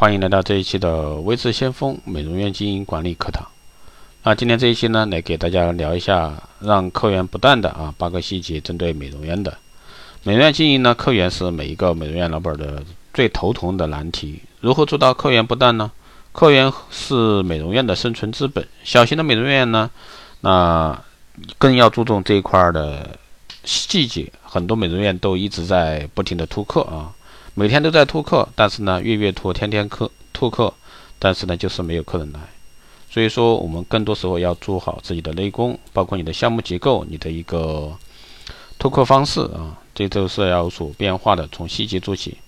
欢迎来到这一期的微智先锋美容院经营管理课堂。那今天这一期呢，来给大家聊一下让客源不断的啊八个细节，针对美容院的美容院经营呢，客源是每一个美容院老板的最头疼的难题。如何做到客源不断呢？客源是美容院的生存资本。小型的美容院呢，那更要注重这一块的细节。很多美容院都一直在不停的突客啊。每天都在拓客，但是呢，月月拓，天天客拓客，但是呢，就是没有客人来。所以说，我们更多时候要做好自己的内功，包括你的项目结构、你的一个拓客方式啊，这都是要有所变化的。从细节做起。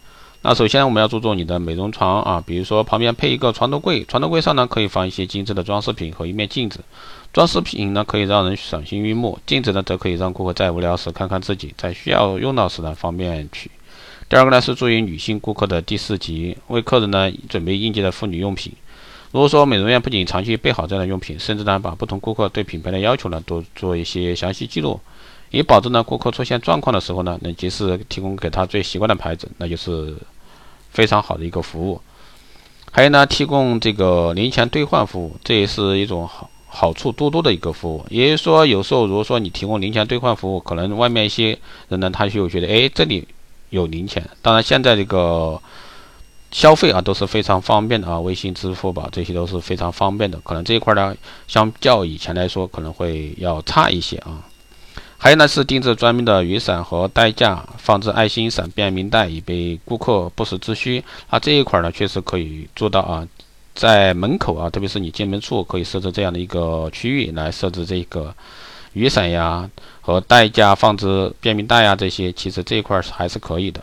那首先我们要注重你的美容床啊，比如说旁边配一个床头柜，床头柜上呢可以放一些精致的装饰品和一面镜子。装饰品呢可以让人赏心悦目，镜子呢则可以让顾客在无聊时看看自己，在需要用到时呢方便取。第二个呢是作为女性顾客的第四级，为客人呢准备应季的妇女用品。如果说美容院不仅长期备好这样的用品，甚至呢把不同顾客对品牌的要求呢都做一些详细记录，以保证呢顾客出现状况的时候呢能及时提供给他最习惯的牌子，那就是非常好的一个服务。还有呢提供这个零钱兑换服务，这也是一种好好处多多的一个服务。也就是说，有时候如果说你提供零钱兑换服务，可能外面一些人呢他就觉得，哎，这里。有零钱，当然现在这个消费啊都是非常方便的啊，微信、支付宝这些都是非常方便的。可能这一块呢，相较以前来说，可能会要差一些啊。还有呢是定制专门的雨伞和带架，放置爱心伞、便民袋，以备顾客不时之需。啊，这一块呢确实可以做到啊，在门口啊，特别是你进门处，可以设置这样的一个区域来设置这个。雨伞呀，和代驾放置便民袋呀，这些其实这一块还是可以的。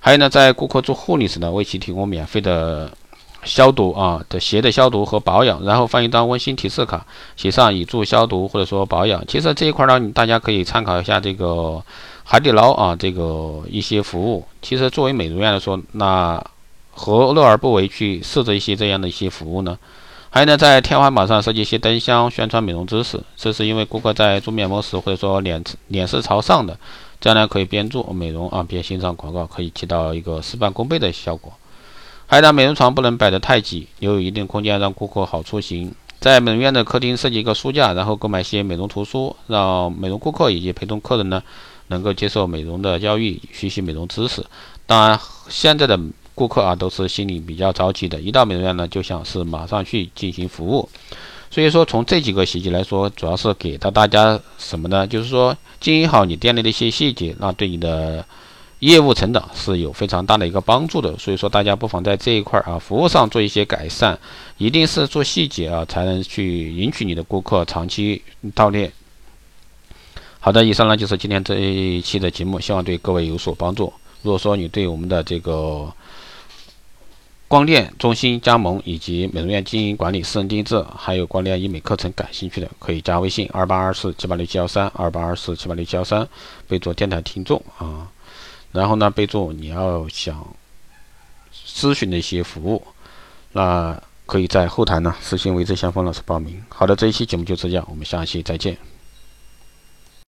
还有呢，在顾客做护理时呢，为其提供免费的消毒啊的鞋的消毒和保养，然后放一张温馨提示卡，写上已做消毒或者说保养。其实这一块呢，大家可以参考一下这个海底捞啊，这个一些服务。其实作为美容院来说，那何乐而不为去设置一些这样的一些服务呢？还有呢，在天花板上设计一些灯箱，宣传美容知识。这是因为顾客在做面膜时，或者说脸脸是朝上的，这样呢可以边做美容啊边欣赏广告，可以起到一个事半功倍的效果。还有呢，美容床不能摆得太挤，留有一定空间让顾客好出行。在美容院的客厅设计一个书架，然后购买一些美容图书，让美容顾客以及陪同客人呢能够接受美容的教育，学习美容知识。当然，现在的。顾客啊，都是心里比较着急的，一到美容院呢，就想是马上去进行服务。所以说，从这几个细节来说，主要是给到大家什么呢？就是说，经营好你店内的一些细节，那对你的业务成长是有非常大的一个帮助的。所以说，大家不妨在这一块啊，服务上做一些改善，一定是做细节啊，才能去赢取你的顾客长期到店。好的，以上呢就是今天这一期的节目，希望对各位有所帮助。如果说你对我们的这个光电中心加盟以及美容院经营管理、私人定制，还有光电医美课程感兴趣的，可以加微信二八二四七八六七幺三二八二四七八六七幺三，备注电台听众啊。然后呢，备注你要想咨询的一些服务，那可以在后台呢私信为这先锋老师报名。好的，这一期节目就这样，我们下期再见。